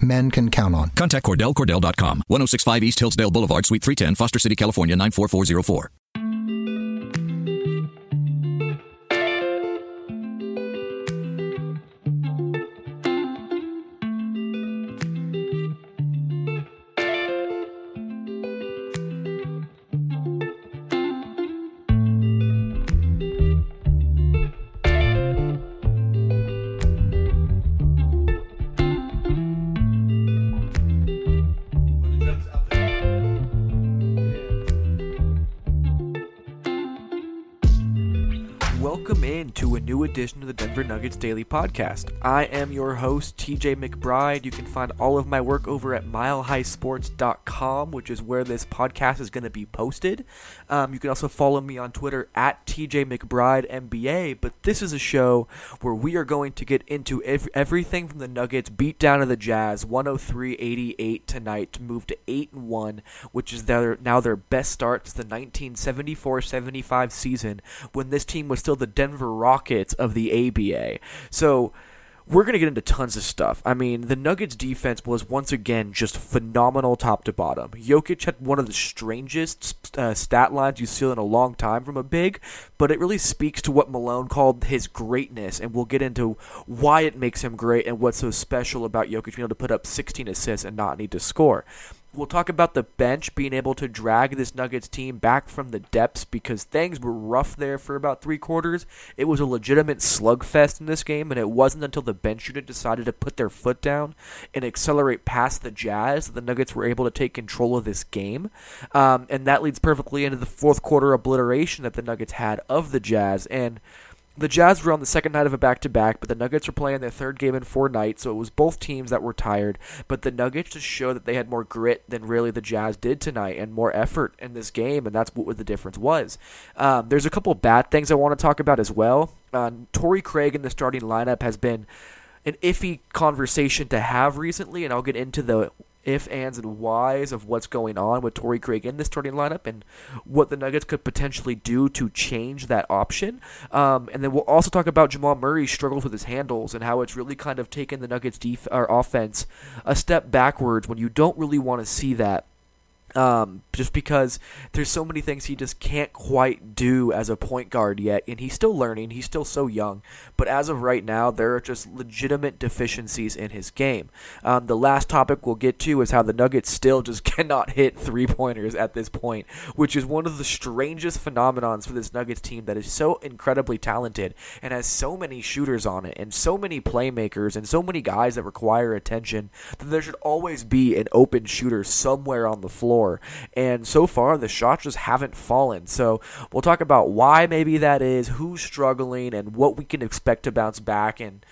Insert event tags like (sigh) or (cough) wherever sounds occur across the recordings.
men can count on. Contact Cordell, CordellCordell.com, 1065 East Hillsdale Boulevard, Suite 310, Foster City, California, 94404. Nuggets Daily Podcast. I am your host, TJ McBride. You can find all of my work over at milehighsports.com, which is where this podcast is going to be posted. Um, you can also follow me on Twitter at TJ McBride NBA. But this is a show where we are going to get into ev- everything from the Nuggets beat down to the Jazz 103-88 tonight to move to 8 and 1, which is their now their best start since the 1974-75 season when this team was still the Denver Rockets of the ABA. So we're going to get into tons of stuff. I mean, the Nuggets defense was once again just phenomenal top to bottom. Jokic had one of the strangest uh, stat lines you've seen in a long time from a big, but it really speaks to what Malone called his greatness, and we'll get into why it makes him great and what's so special about Jokic being able to put up 16 assists and not need to score. We'll talk about the bench being able to drag this Nuggets team back from the depths because things were rough there for about three quarters. It was a legitimate slugfest in this game, and it wasn't until the bench unit decided to put their foot down and accelerate past the Jazz that the Nuggets were able to take control of this game. Um, and that leads perfectly into the fourth quarter obliteration that the Nuggets had of the Jazz. And the Jazz were on the second night of a back to back, but the Nuggets were playing their third game in four nights, so it was both teams that were tired. But the Nuggets just showed that they had more grit than really the Jazz did tonight and more effort in this game, and that's what the difference was. Um, there's a couple bad things I want to talk about as well. Uh, Torrey Craig in the starting lineup has been an iffy conversation to have recently, and I'll get into the if, ands, and whys of what's going on with Torrey Craig in the starting lineup and what the Nuggets could potentially do to change that option. Um, and then we'll also talk about Jamal Murray's struggles with his handles and how it's really kind of taken the Nuggets' def- or offense a step backwards when you don't really want to see that. Um, just because there's so many things he just can't quite do as a point guard yet, and he's still learning. He's still so young, but as of right now, there are just legitimate deficiencies in his game. Um, the last topic we'll get to is how the Nuggets still just (laughs) cannot hit three pointers at this point, which is one of the strangest phenomenons for this Nuggets team that is so incredibly talented and has so many shooters on it, and so many playmakers, and so many guys that require attention that there should always be an open shooter somewhere on the floor. And so far, the shots just haven't fallen. So we'll talk about why maybe that is, who's struggling, and what we can expect to bounce back, and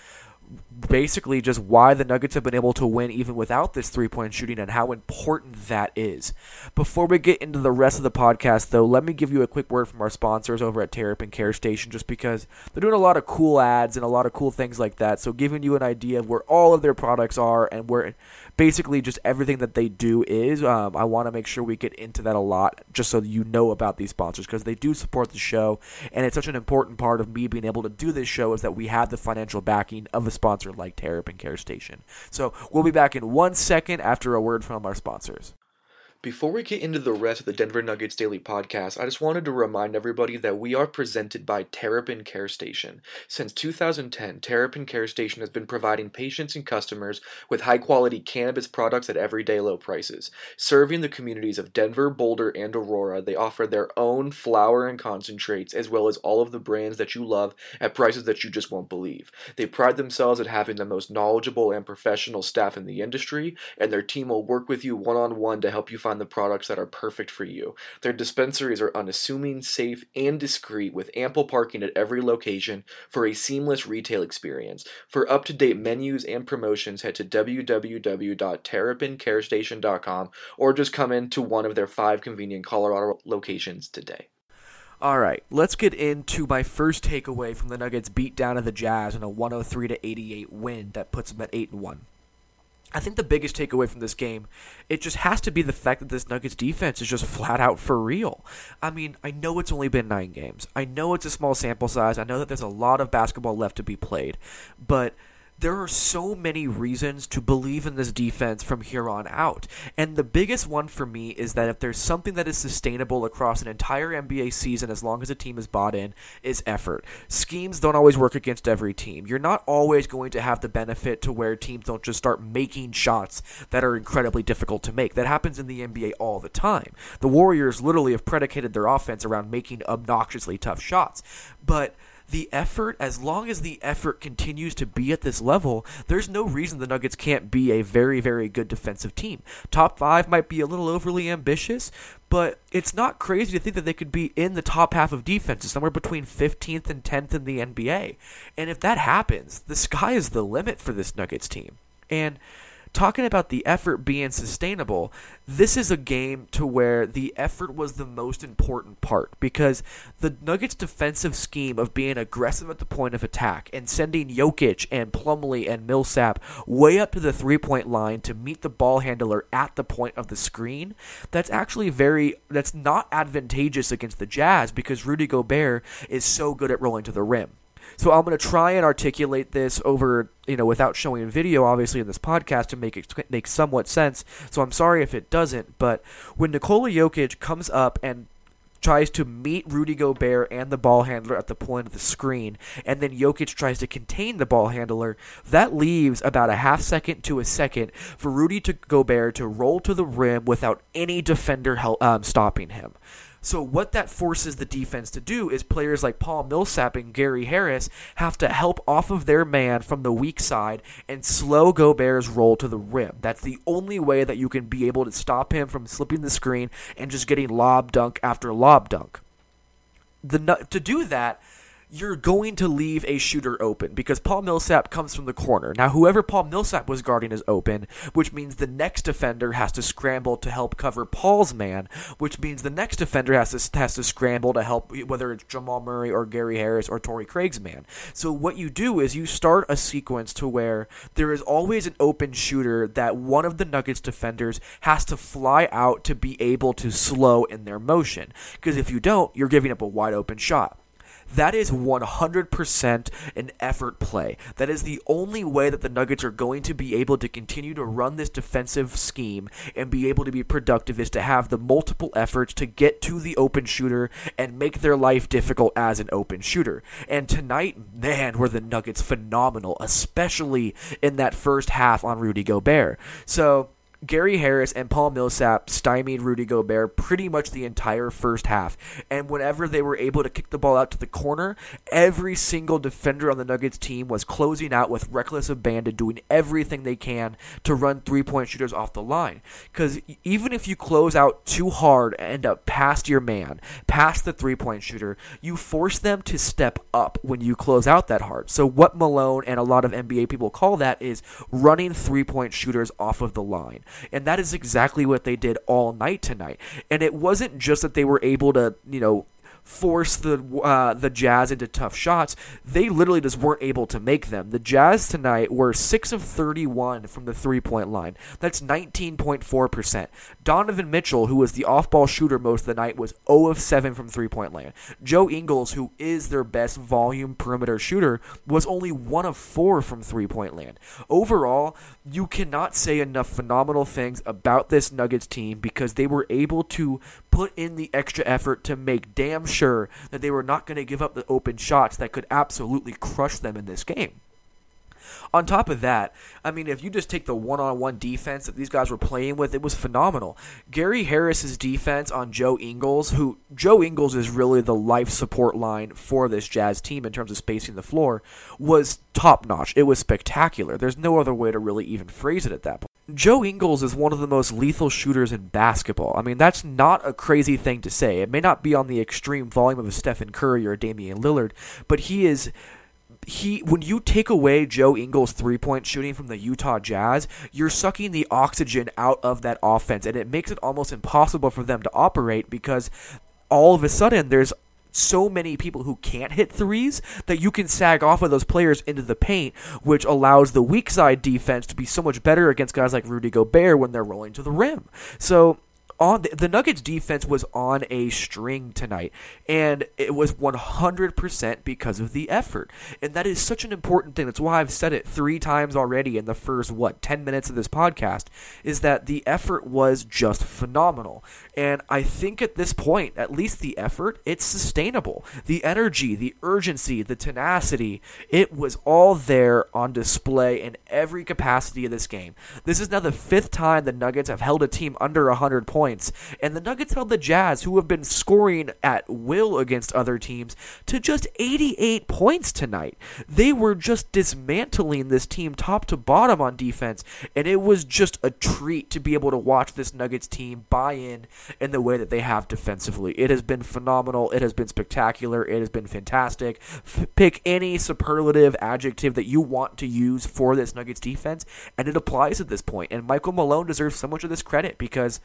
basically just why the Nuggets have been able to win even without this three point shooting and how important that is. Before we get into the rest of the podcast, though, let me give you a quick word from our sponsors over at Terrapin Care Station just because they're doing a lot of cool ads and a lot of cool things like that. So, giving you an idea of where all of their products are and where basically just everything that they do is. Um, I want to make sure we get into that a lot just so you know about these sponsors because they do support the show. And it's such an important part of me being able to do this show is that we have the financial backing of a sponsor like Terrapin Care Station. So we'll be back in one second after a word from our sponsors. Before we get into the rest of the Denver Nuggets Daily Podcast, I just wanted to remind everybody that we are presented by Terrapin Care Station. Since 2010, Terrapin Care Station has been providing patients and customers with high quality cannabis products at everyday low prices. Serving the communities of Denver, Boulder, and Aurora, they offer their own flower and concentrates, as well as all of the brands that you love at prices that you just won't believe. They pride themselves at having the most knowledgeable and professional staff in the industry, and their team will work with you one on one to help you find the products that are perfect for you. Their dispensaries are unassuming, safe, and discreet with ample parking at every location for a seamless retail experience. For up to date menus and promotions, head to www.terrapincarestation.com or just come into one of their five convenient Colorado locations today. All right, let's get into my first takeaway from the Nuggets beat down of the Jazz in a 103 to 88 win that puts them at 8 and 1. I think the biggest takeaway from this game, it just has to be the fact that this Nuggets defense is just flat out for real. I mean, I know it's only been nine games. I know it's a small sample size. I know that there's a lot of basketball left to be played. But there are so many reasons to believe in this defense from here on out. And the biggest one for me is that if there's something that is sustainable across an entire NBA season, as long as a team is bought in, is effort. Schemes don't always work against every team. You're not always going to have the benefit to where teams don't just start making shots that are incredibly difficult to make. That happens in the NBA all the time. The Warriors literally have predicated their offense around making obnoxiously tough shots. But the effort, as long as the effort continues to be at this level, there's no reason the Nuggets can't be a very, very good defensive team. Top five might be a little overly ambitious, but it's not crazy to think that they could be in the top half of defenses, somewhere between 15th and 10th in the NBA. And if that happens, the sky is the limit for this Nuggets team. And talking about the effort being sustainable, this is a game to where the effort was the most important part because the Nuggets' defensive scheme of being aggressive at the point of attack and sending Jokic and Plumlee and Millsap way up to the three point line to meet the ball handler at the point of the screen, that's actually very, that's not advantageous against the Jazz because Rudy Gobert is so good at rolling to the rim. So I'm going to try and articulate this over, you know, without showing video, obviously, in this podcast to make it make somewhat sense. So I'm sorry if it doesn't. But when Nikola Jokic comes up and tries to meet Rudy Gobert and the ball handler at the point of the screen, and then Jokic tries to contain the ball handler, that leaves about a half second to a second for Rudy to Gobert to roll to the rim without any defender help, um, stopping him. So what that forces the defense to do is players like Paul Millsap and Gary Harris have to help off of their man from the weak side and slow Gobert's roll to the rim. That's the only way that you can be able to stop him from slipping the screen and just getting lob dunk after lob dunk. The to do that, you're going to leave a shooter open because Paul Millsap comes from the corner. Now, whoever Paul Millsap was guarding is open, which means the next defender has to scramble to help cover Paul's man, which means the next defender has to has to scramble to help whether it's Jamal Murray or Gary Harris or Torrey Craig's man. So what you do is you start a sequence to where there is always an open shooter that one of the Nuggets defenders has to fly out to be able to slow in their motion. Because if you don't, you're giving up a wide open shot. That is 100% an effort play. That is the only way that the Nuggets are going to be able to continue to run this defensive scheme and be able to be productive is to have the multiple efforts to get to the open shooter and make their life difficult as an open shooter. And tonight, man, were the Nuggets phenomenal, especially in that first half on Rudy Gobert. So, Gary Harris and Paul Millsap stymied Rudy Gobert pretty much the entire first half. And whenever they were able to kick the ball out to the corner, every single defender on the Nuggets team was closing out with reckless abandon, doing everything they can to run three point shooters off the line. Because even if you close out too hard and end up past your man, past the three point shooter, you force them to step up when you close out that hard. So, what Malone and a lot of NBA people call that is running three point shooters off of the line. And that is exactly what they did all night tonight. And it wasn't just that they were able to, you know, force the uh, the Jazz into tough shots. They literally just weren't able to make them. The Jazz tonight were six of thirty one from the three point line. That's nineteen point four percent. Donovan Mitchell, who was the off ball shooter most of the night, was zero of seven from three point land. Joe Ingles, who is their best volume perimeter shooter, was only one of four from three point land. Overall, you cannot say enough phenomenal things about this Nuggets team because they were able to put in the extra effort to make damn sure that they were not going to give up the open shots that could absolutely crush them in this game. On top of that, I mean, if you just take the one on one defense that these guys were playing with, it was phenomenal. Gary Harris's defense on Joe Ingles, who Joe Ingles is really the life support line for this Jazz team in terms of spacing the floor, was top notch. It was spectacular. There's no other way to really even phrase it at that point. Joe Ingles is one of the most lethal shooters in basketball. I mean, that's not a crazy thing to say. It may not be on the extreme volume of a Stephen Curry or a Damian Lillard, but he is he when you take away Joe Ingles three point shooting from the Utah Jazz, you're sucking the oxygen out of that offense, and it makes it almost impossible for them to operate because all of a sudden there's so many people who can't hit threes that you can sag off of those players into the paint, which allows the weak side defense to be so much better against guys like Rudy Gobert when they're rolling to the rim. So on the, the, Nuggets defense was on a string tonight and it was 100% because of the effort. And that is such an important thing. That's why I've said it 3 times already in the first what 10 minutes of this podcast is that the effort was just phenomenal. And I think at this point, at least the effort, it's sustainable. The energy, the urgency, the tenacity, it was all there on display in every capacity of this game. This is now the fifth time the Nuggets have held a team under 100 points, and the Nuggets held the Jazz, who have been scoring at will against other teams, to just 88 points tonight. They were just dismantling this team top to bottom on defense, and it was just a treat to be able to watch this Nuggets team buy in in the way that they have defensively. It has been phenomenal. It has been spectacular. It has been fantastic. F- pick any superlative adjective that you want to use for this Nuggets defense, and it applies at this point. And Michael Malone deserves so much of this credit because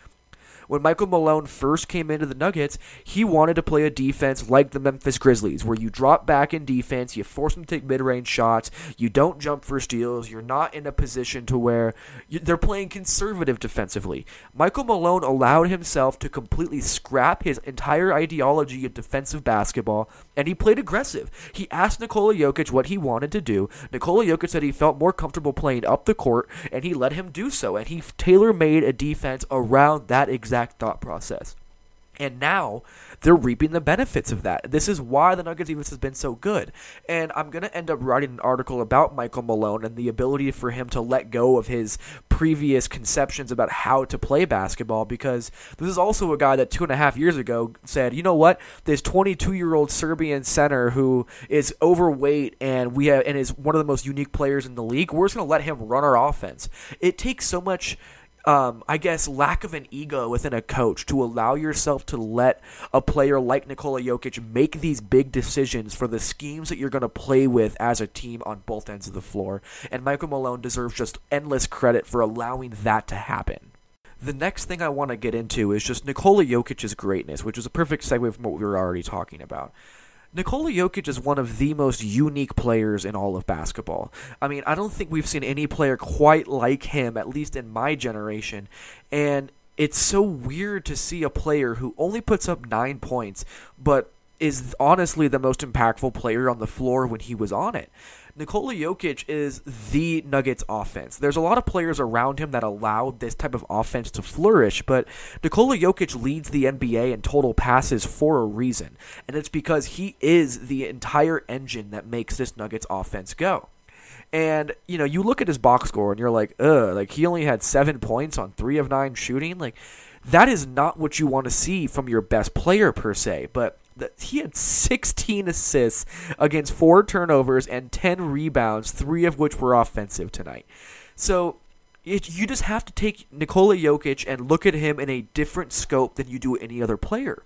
when Michael Malone first came into the Nuggets, he wanted to play a defense like the Memphis Grizzlies, where you drop back in defense, you force them to take mid range shots, you don't jump for steals, you're not in a position to where you, they're playing conservative defensively. Michael Malone allowed himself to completely scrap his entire ideology of defensive basketball, and he played aggressive. He asked Nikola Jokic what he wanted to do. Nikola Jokic said he felt more comfortable playing up the court, and he let him do so, and he tailor made a defense around that exact exact thought process. And now they're reaping the benefits of that. This is why the Nuggets defense has been so good. And I'm going to end up writing an article about Michael Malone and the ability for him to let go of his previous conceptions about how to play basketball because this is also a guy that two and a half years ago said, you know what, this 22 year old Serbian center who is overweight and we have and is one of the most unique players in the league, we're just going to let him run our offense. It takes so much um, I guess, lack of an ego within a coach to allow yourself to let a player like Nikola Jokic make these big decisions for the schemes that you're going to play with as a team on both ends of the floor. And Michael Malone deserves just endless credit for allowing that to happen. The next thing I want to get into is just Nikola Jokic's greatness, which is a perfect segue from what we were already talking about. Nikola Jokic is one of the most unique players in all of basketball. I mean, I don't think we've seen any player quite like him, at least in my generation. And it's so weird to see a player who only puts up nine points, but is honestly the most impactful player on the floor when he was on it. Nikola Jokic is the Nuggets offense. There's a lot of players around him that allow this type of offense to flourish, but Nikola Jokic leads the NBA in total passes for a reason, and it's because he is the entire engine that makes this Nuggets offense go. And you know, you look at his box score and you're like, ugh, like he only had seven points on three of nine shooting. Like that is not what you want to see from your best player per se. But he had 16 assists against four turnovers and 10 rebounds, three of which were offensive tonight. So it, you just have to take Nikola Jokic and look at him in a different scope than you do any other player.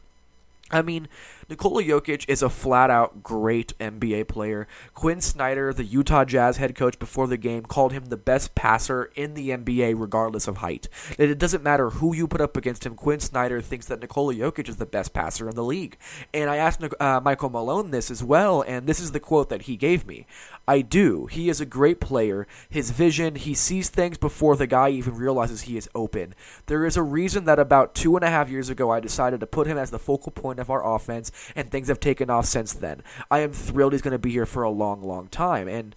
I mean, Nikola Jokic is a flat out great NBA player. Quinn Snyder, the Utah Jazz head coach before the game, called him the best passer in the NBA regardless of height. And it doesn't matter who you put up against him, Quinn Snyder thinks that Nikola Jokic is the best passer in the league. And I asked uh, Michael Malone this as well, and this is the quote that he gave me. I do. He is a great player. His vision, he sees things before the guy even realizes he is open. There is a reason that about two and a half years ago I decided to put him as the focal point of our offense and things have taken off since then. I am thrilled he's going to be here for a long, long time. And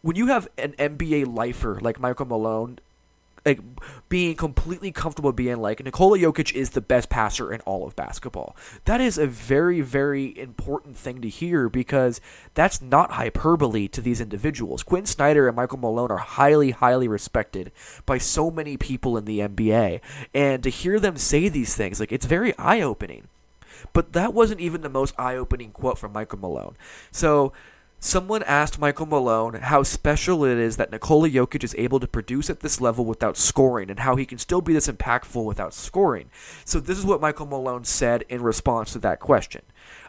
when you have an NBA lifer like Michael Malone, like being completely comfortable being like Nikola Jokic is the best passer in all of basketball. That is a very very important thing to hear because that's not hyperbole to these individuals. Quinn Snyder and Michael Malone are highly highly respected by so many people in the NBA and to hear them say these things like it's very eye-opening. But that wasn't even the most eye opening quote from Michael Malone. So Someone asked Michael Malone how special it is that Nikola Jokic is able to produce at this level without scoring and how he can still be this impactful without scoring. So, this is what Michael Malone said in response to that question.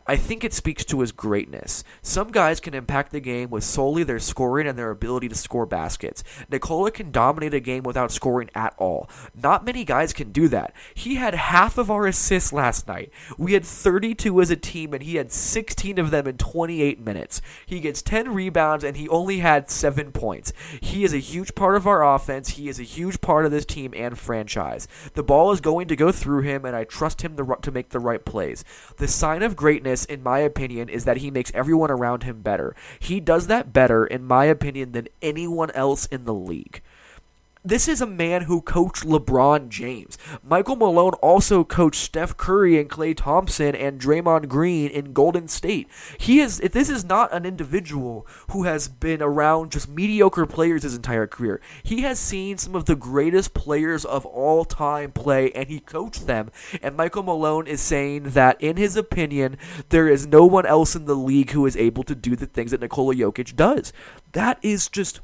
I think it speaks to his greatness. Some guys can impact the game with solely their scoring and their ability to score baskets. Nikola can dominate a game without scoring at all. Not many guys can do that. He had half of our assists last night. We had 32 as a team, and he had 16 of them in 28 minutes. He gets 10 rebounds, and he only had 7 points. He is a huge part of our offense. He is a huge part of this team and franchise. The ball is going to go through him, and I trust him to, to make the right plays. The sign of greatness in my opinion, is that he makes everyone around him better. He does that better, in my opinion, than anyone else in the league. This is a man who coached LeBron James. Michael Malone also coached Steph Curry and Klay Thompson and Draymond Green in Golden State. He is this is not an individual who has been around just mediocre players his entire career. He has seen some of the greatest players of all time play and he coached them. And Michael Malone is saying that in his opinion, there is no one else in the league who is able to do the things that Nikola Jokic does. That is just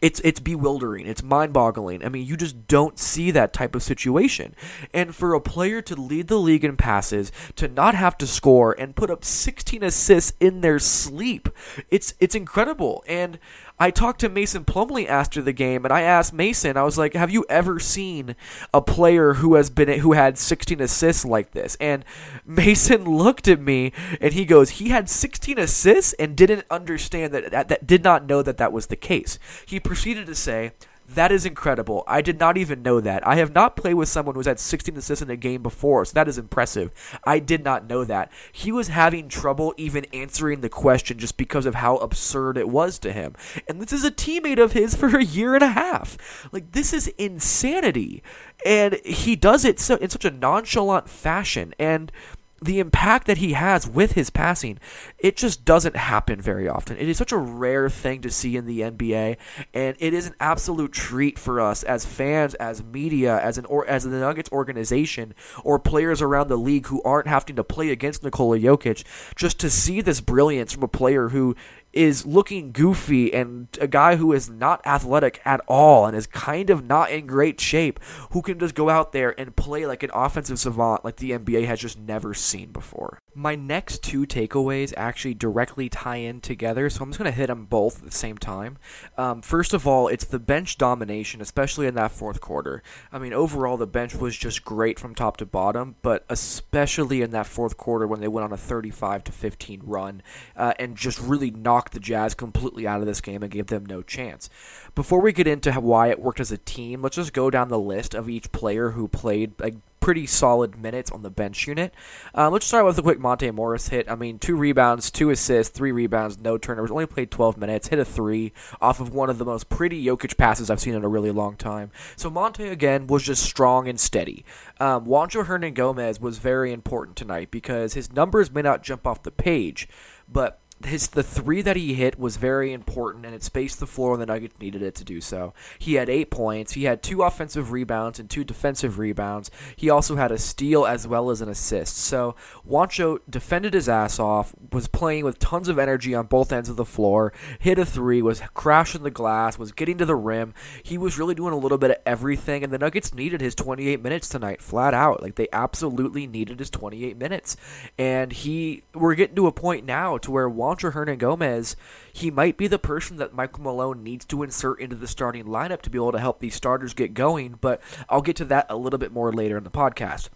it's it's bewildering. It's mind-boggling. I mean, you just don't see that type of situation. And for a player to lead the league in passes, to not have to score and put up 16 assists in their sleep, it's it's incredible. And I talked to Mason Plumlee after the game, and I asked Mason, I was like, "Have you ever seen a player who has been who had 16 assists like this?" And Mason (laughs) looked at me and he goes, "He had 16 assists and didn't understand that, that, that did not know that that was the case." He proceeded to say, that is incredible. I did not even know that. I have not played with someone who's had 16 assists in a game before, so that is impressive. I did not know that. He was having trouble even answering the question just because of how absurd it was to him. And this is a teammate of his (laughs) for a year and a half. Like, this is insanity. And he does it so, in such a nonchalant fashion. And the impact that he has with his passing, it just doesn't happen very often. It is such a rare thing to see in the NBA, and it is an absolute treat for us as fans, as media, as an or as the Nuggets organization, or players around the league who aren't having to play against Nikola Jokic, just to see this brilliance from a player who is looking goofy and a guy who is not athletic at all and is kind of not in great shape who can just go out there and play like an offensive savant like the NBA has just never seen before. My next two takeaways actually directly tie in together, so I'm just going to hit them both at the same time. Um, first of all, it's the bench domination, especially in that fourth quarter. I mean, overall, the bench was just great from top to bottom, but especially in that fourth quarter when they went on a 35 to 15 run uh, and just really knocked the Jazz completely out of this game and gave them no chance. Before we get into why it worked as a team, let's just go down the list of each player who played like pretty solid minutes on the bench unit. Uh, let's start with a quick Monte Morris hit. I mean, two rebounds, two assists, three rebounds, no turnovers. Only played 12 minutes, hit a three off of one of the most pretty Jokic passes I've seen in a really long time. So Monte again was just strong and steady. Um, Juancho Hernangomez was very important tonight because his numbers may not jump off the page, but his the three that he hit was very important and it spaced the floor and the Nuggets needed it to do so. He had eight points. He had two offensive rebounds and two defensive rebounds. He also had a steal as well as an assist. So Juancho defended his ass off, was playing with tons of energy on both ends of the floor, hit a three, was crashing the glass, was getting to the rim. He was really doing a little bit of everything and the Nuggets needed his 28 minutes tonight, flat out. Like they absolutely needed his 28 minutes. And he we're getting to a point now to where Juancho Hernangomez, he might be the person that Michael Malone needs to insert into the starting lineup to be able to help these starters get going, but I'll get to that a little bit more later in the podcast.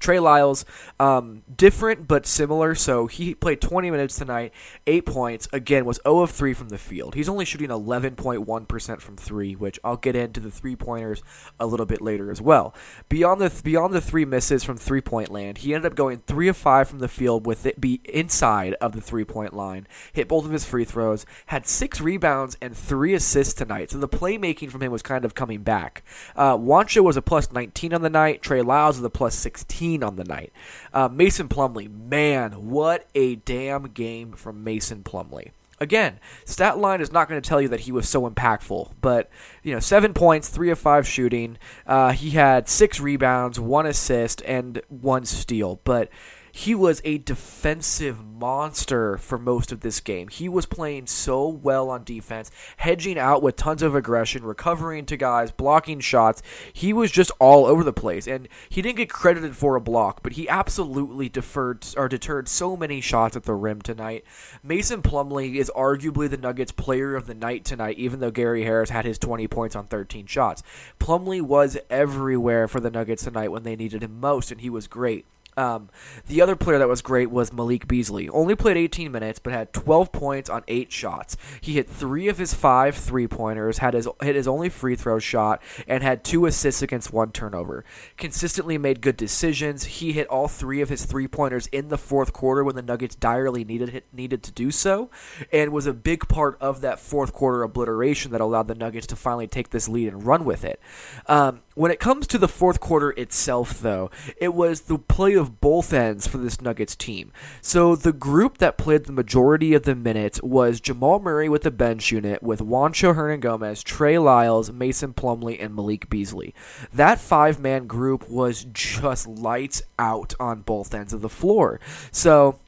Trey Lyles, um, different but similar. So he played 20 minutes tonight, eight points. Again, was 0 of 3 from the field. He's only shooting 11.1% from three, which I'll get into the three pointers a little bit later as well. Beyond the beyond the three misses from three point land, he ended up going three of five from the field with it be inside of the three point line. Hit both of his free throws, had six rebounds and three assists tonight. So the playmaking from him was kind of coming back. Uh, Juancho was a plus 19 on the night. Trey Lyles was a plus 16 on the night. Uh, Mason Plumlee, man, what a damn game from Mason Plumlee. Again, stat line is not going to tell you that he was so impactful, but you know, seven points, three of five shooting. Uh, he had six rebounds, one assist, and one steal. But he was a defensive monster for most of this game. He was playing so well on defense, hedging out with tons of aggression, recovering to guys, blocking shots. He was just all over the place, and he didn't get credited for a block, but he absolutely deferred or deterred so many shots at the rim tonight. Mason Plumlee is arguably the Nuggets player of the night tonight, even though Gary Harris had his 20 points on 13 shots. Plumlee was everywhere for the Nuggets tonight when they needed him most, and he was great. Um, the other player that was great was Malik Beasley. Only played 18 minutes, but had 12 points on eight shots. He hit three of his five three pointers, had his hit his only free throw shot, and had two assists against one turnover. Consistently made good decisions. He hit all three of his three pointers in the fourth quarter when the Nuggets direly needed needed to do so, and was a big part of that fourth quarter obliteration that allowed the Nuggets to finally take this lead and run with it. Um, when it comes to the fourth quarter itself, though, it was the play of both ends for this Nuggets team. So the group that played the majority of the minutes was Jamal Murray with the bench unit, with Juancho Hernangomez, Trey Lyles, Mason Plumlee, and Malik Beasley. That five man group was just lights out on both ends of the floor. So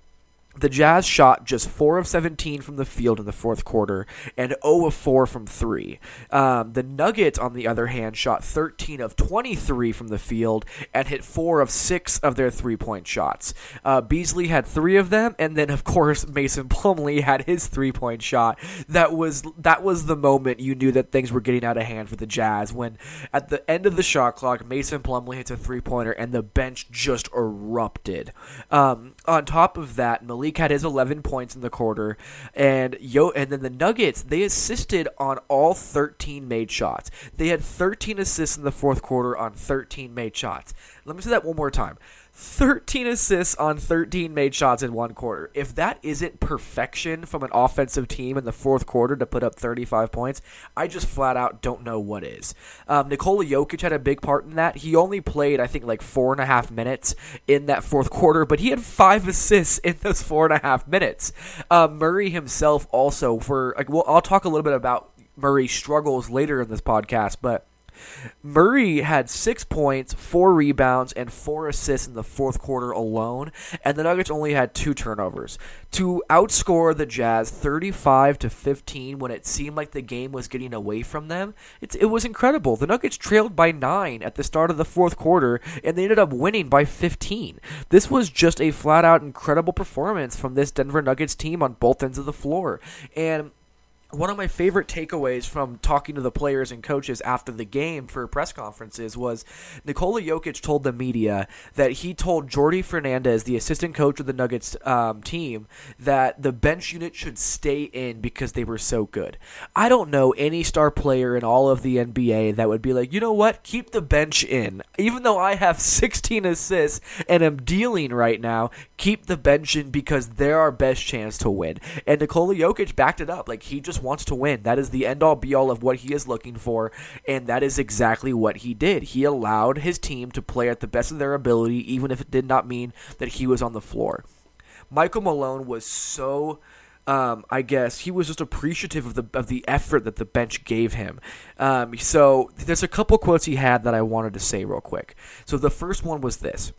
the Jazz shot just 4 of 17 from the field in the fourth quarter and 0 of 4 from 3. Um, the Nuggets, on the other hand, shot 13 of 23 from the field and hit 4 of 6 of their three point shots. Uh, Beasley had 3 of them, and then, of course, Mason Plumlee had his three point shot. That was, that was the moment you knew that things were getting out of hand for the Jazz when, at the end of the shot clock, Mason Plumlee hits a three pointer and the bench just erupted. Um, on top of that, Malik Malik had his 11 points in the quarter, and Yo, and then the Nuggets they assisted on all 13 made shots. They had 13 assists in the fourth quarter on 13 made shots. Let me say that one more time. 13 assists on 13 made shots in one quarter. If that isn't perfection from an offensive team in the fourth quarter to put up 35 points, I just flat out don't know what is. Um, Nikola Jokic had a big part in that. He only played, I think, like four and a half minutes in that fourth quarter, but he had five assists in those four and a half minutes. Um, Murray himself also, for like, well, I'll talk a little bit about Murray's struggles later in this podcast, but Murray had six points, four rebounds, and four assists in the fourth quarter alone, and the Nuggets only had two turnovers. To outscore the Jazz 35 to 15 when it seemed like the game was getting away from them, it was incredible. The Nuggets trailed by nine at the start of the fourth quarter, and they ended up winning by 15. This was just a flat out incredible performance from this Denver Nuggets team on both ends of the floor. And one of my favorite takeaways from talking to the players and coaches after the game for press conferences was Nikola Jokic told the media that he told Jordi Fernandez, the assistant coach of the Nuggets um, team, that the bench unit should stay in because they were so good. I don't know any star player in all of the NBA that would be like, you know what, keep the bench in. Even though I have (laughs) 16 assists and am dealing right now, keep the bench in because they're our best chance to win. And Nikola Jokic backed it up. Like, he just wants to win. That is the end all be all of what he is looking for, and that is exactly what he did. He allowed his team to play at the best of their ability, even if it did not mean that he was on the floor. Michael Malone was so. Um, I guess he was just appreciative of the of the effort that the bench gave him. Um, so there's a couple quotes he had that I wanted to say real quick. So the first one was this: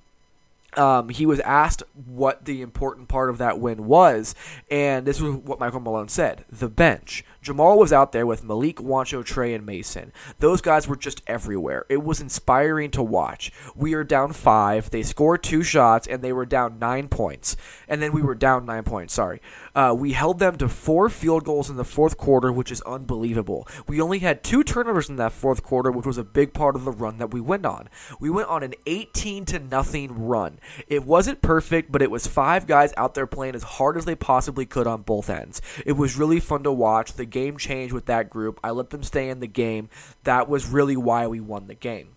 um, he was asked what the important part of that win was, and this was what Michael Malone said the bench. Jamal was out there with Malik, Juancho, Trey, and Mason. Those guys were just everywhere. It was inspiring to watch. We are down five. They scored two shots, and they were down nine points. And then we were down nine points, sorry. Uh, we held them to four field goals in the fourth quarter, which is unbelievable. We only had two turnovers in that fourth quarter, which was a big part of the run that we went on. We went on an 18 to nothing run. It wasn't perfect, but it was five guys out there playing as hard as they possibly could on both ends. It was really fun to watch. The game change with that group. I let them stay in the game. That was really why we won the game.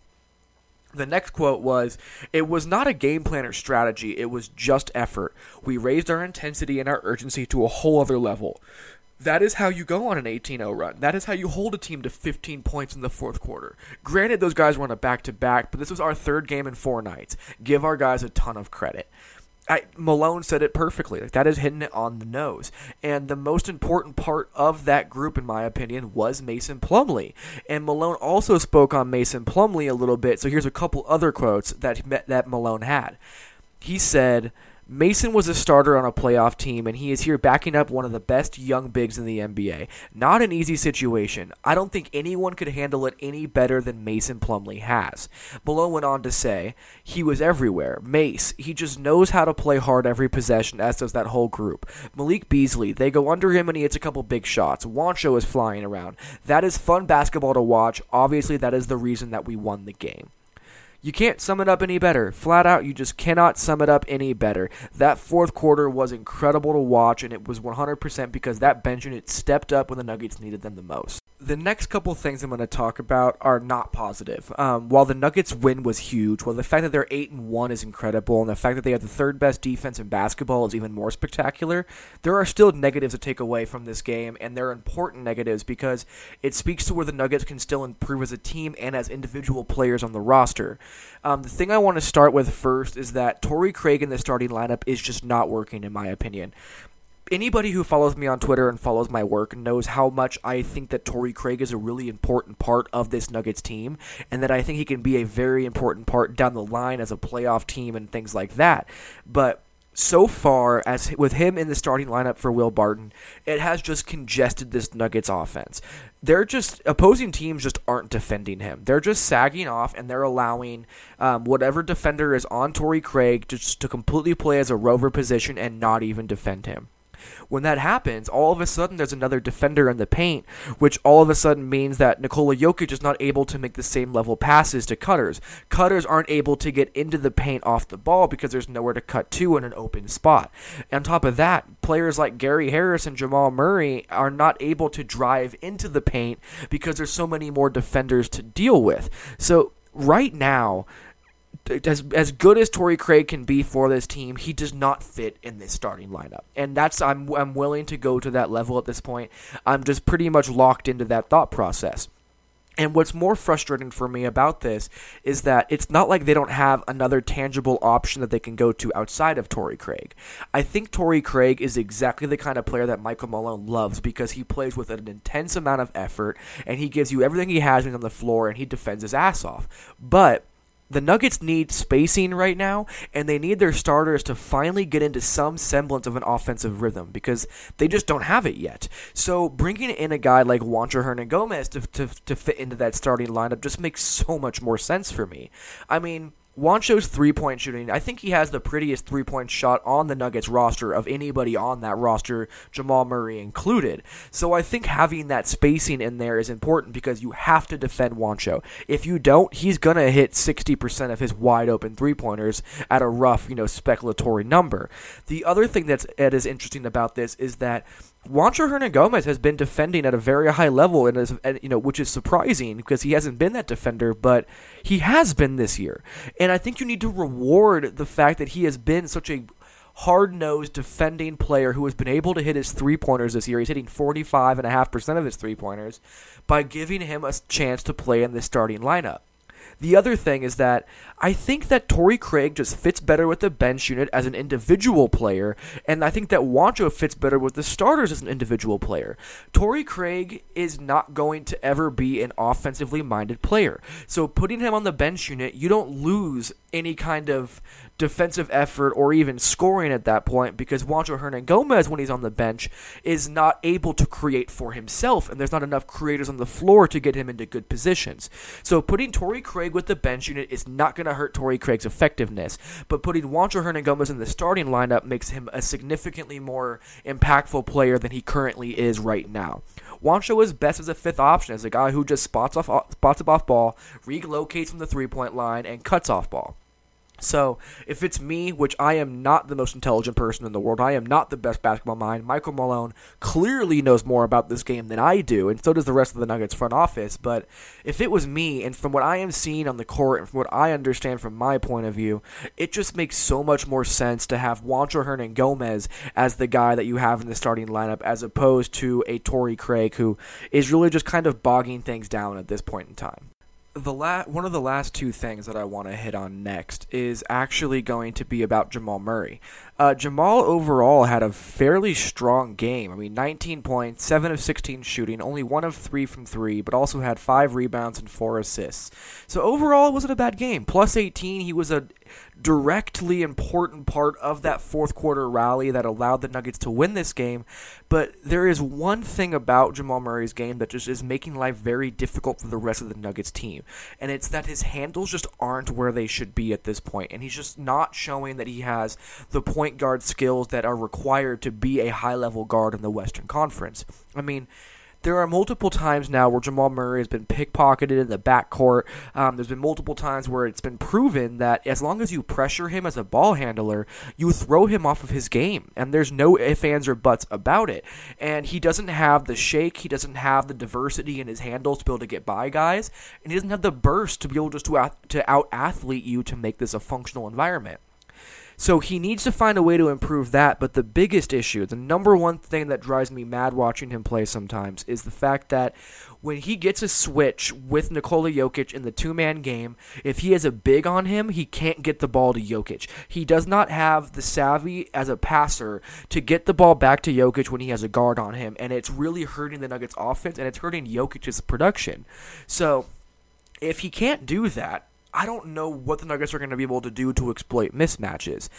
The next quote was It was not a game plan or strategy, it was just effort. We raised our intensity and our urgency to a whole other level. That is how you go on an 18 0 run. That is how you hold a team to 15 points in the fourth quarter. Granted, those guys were on a back to back, but this was our third game in four nights. Give our guys a ton of credit. I, Malone said it perfectly. Like, that is hitting it on the nose. And the most important part of that group, in my opinion, was Mason Plumlee. And Malone also spoke on Mason Plumlee a little bit. So here's a couple other quotes that that Malone had. He said, Mason was a starter on a playoff team, and he is here backing up one of the best young bigs in the NBA. Not an easy situation. I don't think anyone could handle it any better than Mason Plumlee has. Malone went on to say, he was everywhere. Mace, he just knows how to play hard every possession, as does that whole group. Malik Beasley, they go under him and he hits a couple big shots. Juancho is flying around. That is fun basketball to watch. Obviously, that is the reason that we won the game. You can't sum it up any better. Flat out, you just cannot sum it up any better. That fourth quarter was incredible to watch, and it was 100% because that bench unit stepped up when the Nuggets needed them the most the next couple things I'm going to talk about are not positive. Um, while the Nuggets win was huge, while the fact that they're eight and one is incredible, and the fact that they have the third best defense in basketball is even more spectacular, there are still negatives to take away from this game, and they're important negatives because it speaks to where the Nuggets can still improve as a team and as individual players on the roster. Um, the thing I want to start with first is that Torrey Craig in the starting lineup is just not working, in my opinion anybody who follows me on Twitter and follows my work knows how much I think that Torrey Craig is a really important part of this Nuggets team, and that I think he can be a very important part down the line as a playoff team and things like that. But so far as with him in the starting lineup for Will Barton, it has just congested this Nuggets offense. They're just opposing teams just aren't defending him. They're just sagging off and they're allowing um, whatever defender is on Torrey Craig just to completely play as a rover position and not even defend him. When that happens, all of a sudden there's another defender in the paint, which all of a sudden means that Nikola Jokic is not able to make the same level passes to cutters. Cutters aren't able to get into the paint off the ball because there's nowhere to cut to in an open spot. on top of that, players like Gary Harris and Jamal Murray are not able to drive into the paint because there's so many more defenders to deal with. So right now, as as good as Torrey Craig can be for this team, he does not fit in this starting lineup, and that's I'm I'm willing to go to that level at this point. I'm just pretty much locked into that thought process. And what's more frustrating for me about this is that it's not like they don't have another tangible option that they can go to outside of Torrey Craig. I think Torrey Craig is exactly the kind of player that Michael Malone loves because he plays with an intense amount of effort and he gives you everything he has when he's on the floor and he defends his ass off. But the Nuggets need spacing right now, and they need their starters to finally get into some semblance of an offensive rhythm because they just don't have it yet. So bringing in a guy like Juancho Hernangomez to, to, to fit into that starting lineup just makes so much more sense for me. I mean, Juancho's three point shooting, I think he has the prettiest three point shot on the Nuggets roster of anybody on that roster, Jamal Murray included. So I think having that spacing in there is important because you have to defend Juancho. If you don't, he's going to hit 60% of his wide open three pointers at a rough, you know, speculatory number. The other thing that's that is interesting about this is that Juancho Hernangomez has been defending at a very high level, and, is, and, you know, which is surprising because he hasn't been that defender, but he has been this year. And I think you need to reward the fact that he has been such a hard-nosed defending player who has been able to hit his three-pointers this year. He's hitting 45.5% of his three-pointers by giving him a chance to play in the starting lineup. The other thing is that I think that Torrey Craig just fits better with the bench unit as an individual player, and I think that Juancho fits better with the starters as an individual player. Torrey Craig is not going to ever be an offensively minded player. So putting him on the bench unit, you don't lose any kind of defensive effort or even scoring at that point because Juancho Hernangomez, when he's on the bench, is not able to create for himself, and there's not enough creators on the floor to get him into good positions. So putting Torrey Craig with the bench unit is not going to hurt Torrey Craig's effectiveness, but putting Juancho Hernangomez in the starting lineup makes him a significantly more impactful player than he currently is right now. Juancho is best as a fifth option, as a guy who just spots off spots up off ball, relocates from the three point line, and cuts off ball. So, if it's me, which I am not the most intelligent person in the world, I am not the best basketball mind, Michael Malone clearly knows more about this game than I do, and so does the rest of the Nuggets front office. But if it was me, and from what I am seeing on the court, and from what I understand from my point of view, it just makes so much more sense to have Juancho Hernangomez as the guy that you have in the starting lineup, as opposed to a Torrey Craig who is really just kind of bogging things down at this point in time the la- one of the last two things that I want to hit on next is actually going to be about Jamal Murray. Uh, Jamal overall had a fairly strong game. I mean, 19 points, 7 of 16 shooting, only 1 of 3 from 3, but also had 5 rebounds and 4 assists. So overall, it wasn't a bad game. Plus 18, he was a directly important part of that fourth quarter rally that allowed the Nuggets to win this game. But there is one thing about Jamal Murray's game that just is making life very difficult for the rest of the Nuggets team. And it's that his handles just aren't where they should be at this point. And he's just not showing that he has the point guard skills that are required to be a high level guard in the Western Conference. I mean, there are multiple times now where Jamal Murray has been pickpocketed in the backcourt. Um, there's been multiple times where it's been proven that as long as you pressure him as a ball handler, you throw him off of his game, and there's no ifs, ands, or buts about it. And he doesn't have the shake, he doesn't have the diversity in his handles to be able to get by guys, and he doesn't have the burst to be able just to, to out athlete you to make this a functional environment. So he needs to find a way to improve that. But the biggest issue, the number one thing that drives me mad watching him play sometimes, is the fact that when he gets a switch with Nikola Jokic in the two man game, if he has a big on him, he can't get the ball to Jokic. He does not have the savvy as a passer to get the ball back to Jokic when he has a guard on him. And it's really hurting the Nuggets offense and it's hurting Jokic's production. So if he can't do that, I don't know what the Nuggets are going to be able to do to exploit mismatches.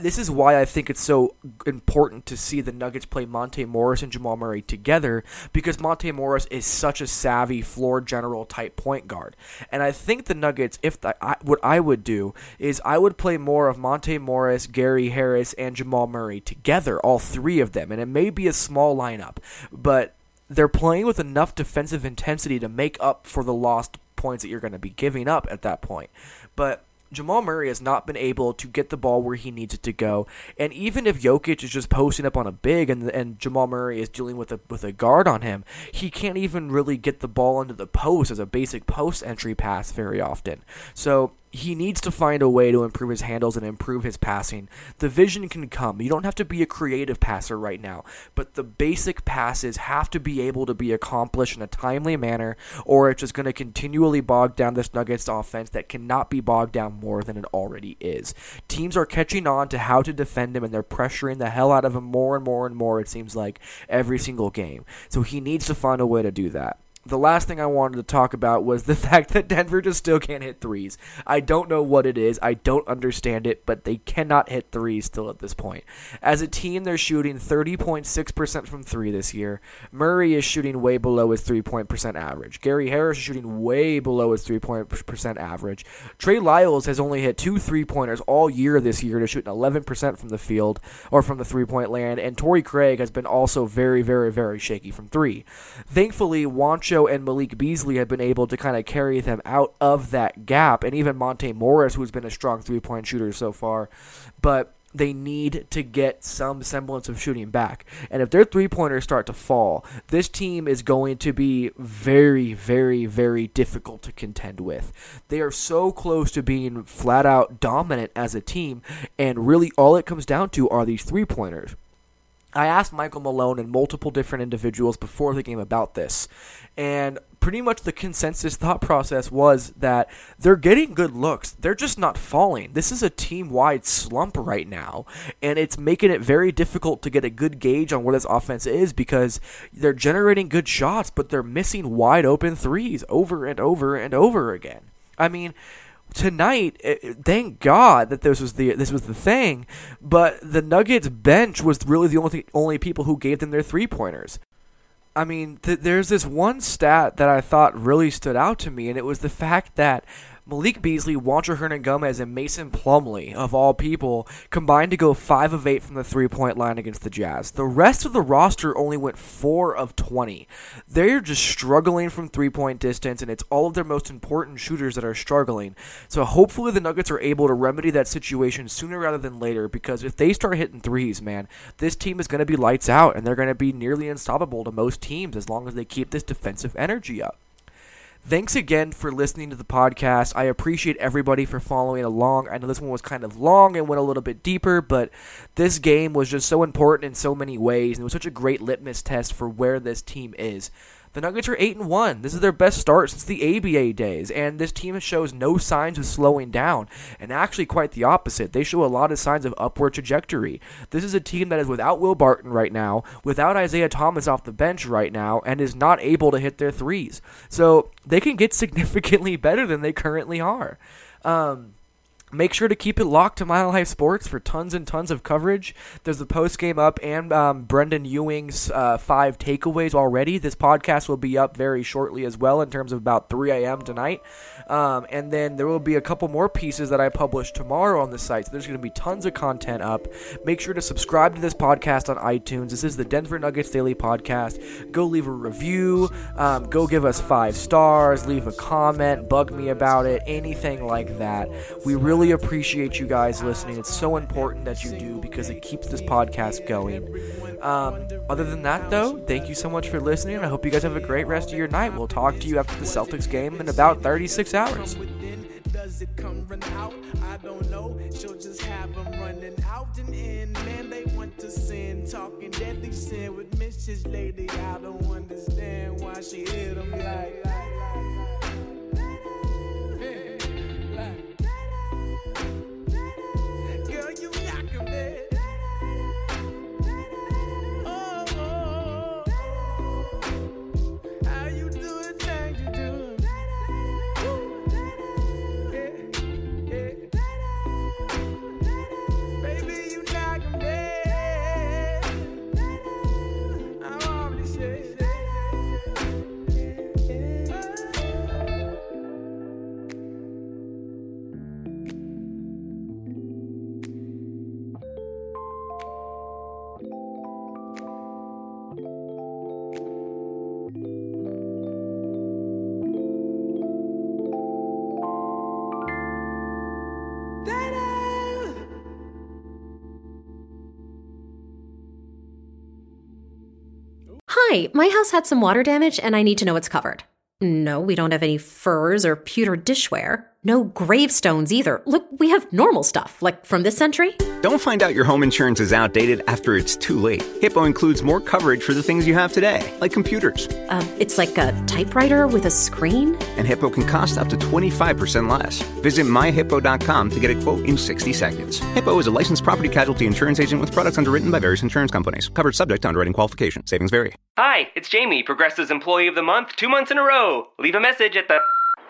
This is why I think it's so important to see the Nuggets play Monte Morris and Jamal Murray together because Monte Morris is such a savvy floor general type point guard. And I think the Nuggets, if the, I, what I would do is I would play more of Monte Morris, Gary Harris, and Jamal Murray together, all three of them. And it may be a small lineup, but they're playing with enough defensive intensity to make up for the lost points that you're going to be giving up at that point. But Jamal Murray has not been able to get the ball where he needs it to go. And even if Jokic is just posting up on a big and and Jamal Murray is dealing with a with a guard on him, he can't even really get the ball into the post as a basic post entry pass very often. So he needs to find a way to improve his handles and improve his passing. The vision can come. You don't have to be a creative passer right now, but the basic passes have to be able to be accomplished in a timely manner, or it's just going to continually bog down this Nuggets offense that cannot be bogged down more than it already is. Teams are catching on to how to defend him, and they're pressuring the hell out of him more and more and more, it seems like, every single game. So he needs to find a way to do that the last thing I wanted to talk about was the (laughs) fact that Denver just still can't hit threes. I don't know what it is. I don't understand it, but they cannot hit threes still at this point. As a team, they're shooting 30.6% from three this year. Murray is shooting way below his three point percent average. Gary Harris is shooting way below his three point percent average. Trey Lyles has only hit two three pointers all year this year to shoot 11% from the field or from the three point land, and Torrey Craig has been also very, very, very shaky from three. Thankfully, And Malik Beasley have been able to kind of carry them out of that gap, and even Monte Morris, who's been a strong three point shooter so far. But they need to get some semblance of shooting back. And if their three pointers start to fall, this team is going to be very, very, very difficult to contend with. They are so close to being flat out dominant as a team, and really all it comes down to are these three pointers. I asked Michael Malone and multiple different individuals before the game about this, and pretty much the consensus thought process was that they're getting good looks. They're just not falling. This is a team wide slump right now, and it's making it very difficult to get a good gauge on where this offense is because they're generating good shots, but they're missing wide open threes over and over and over again. I mean, tonight, it, eh, thank God that this was the this was the thing. But the Nuggets bench was really the only only people who gave them their three pointers. I mean, th- there's this one stat that I thought really stood out to me, and it was the fact that Malik Beasley, Juancho Hernangomez, and Mason Plumlee, of all people, combined to go 5 of 8 from the three point line against the Jazz. The rest of the roster only went 4 of 20. They're just struggling from three point distance, and it's all of their most important shooters that are struggling. So hopefully the Nuggets are able to remedy that situation sooner rather than later, because if they start hitting threes, man, this team is going to be lights out, and they're going to be nearly unstoppable to most teams as long as they keep this defensive energy up. Thanks again for listening to the podcast. I appreciate everybody for following along. I know this one was kind of long and went a little bit deeper, but this game was just so important in so many ways, and it was such a great litmus test for where this team is. The Nuggets are 8 and 1. This is their best start since the ABA days, and this team shows no signs of slowing down, and actually quite the opposite. They show a lot of signs of upward trajectory. This is a team that is without Will Barton right now, without Isaiah Thomas off the bench right now, and is not able to hit their threes. So they can get (laughs) significantly better than they currently are. Um, Make sure to keep it locked to Mile High Sports for tons and tons of coverage. There's the post game up and um, Brendan Ewing's uh, five takeaways already. This podcast will be up very shortly as well, in terms of about 3 a.m. tonight. Um, and then there will be a couple more pieces that I publish tomorrow on the site. So there's going to be tons of content up. Make sure to subscribe to this podcast on iTunes. This is the Denver Nuggets Daily Podcast. Go leave a review. Um, go give us five stars. Leave a comment. Bug me about it. Anything like that. We really appreciate you guys listening. It's so important that you do because it keeps this podcast going. Um, other than that, though, thank you so much for listening. I hope you guys have a great rest of your night. We'll talk to you after the Celtics game in about 36 hours. Does it come run out? I don't know. She'll just have them running out and in. Man, they want to sin. Talking deadly sin with Mrs. Lady. I don't understand why she hit them like. Girl, Hi, my house had some water damage and I need to know it's covered. No, we don't have any furs or pewter dishware. No gravestones either. Look, we have normal stuff, like from this century. Don't find out your home insurance is outdated after it's too late. Hippo includes more coverage for the things you have today, like computers. Uh, it's like a typewriter with a screen? And Hippo can cost up to 25% less. Visit myhippo.com to get a quote in 60 seconds. Hippo is a licensed property casualty insurance agent with products underwritten by various insurance companies. Covered subject to underwriting qualification. Savings vary. Hi, it's Jamie, Progressive's Employee of the Month, two months in a row. Leave a message at the.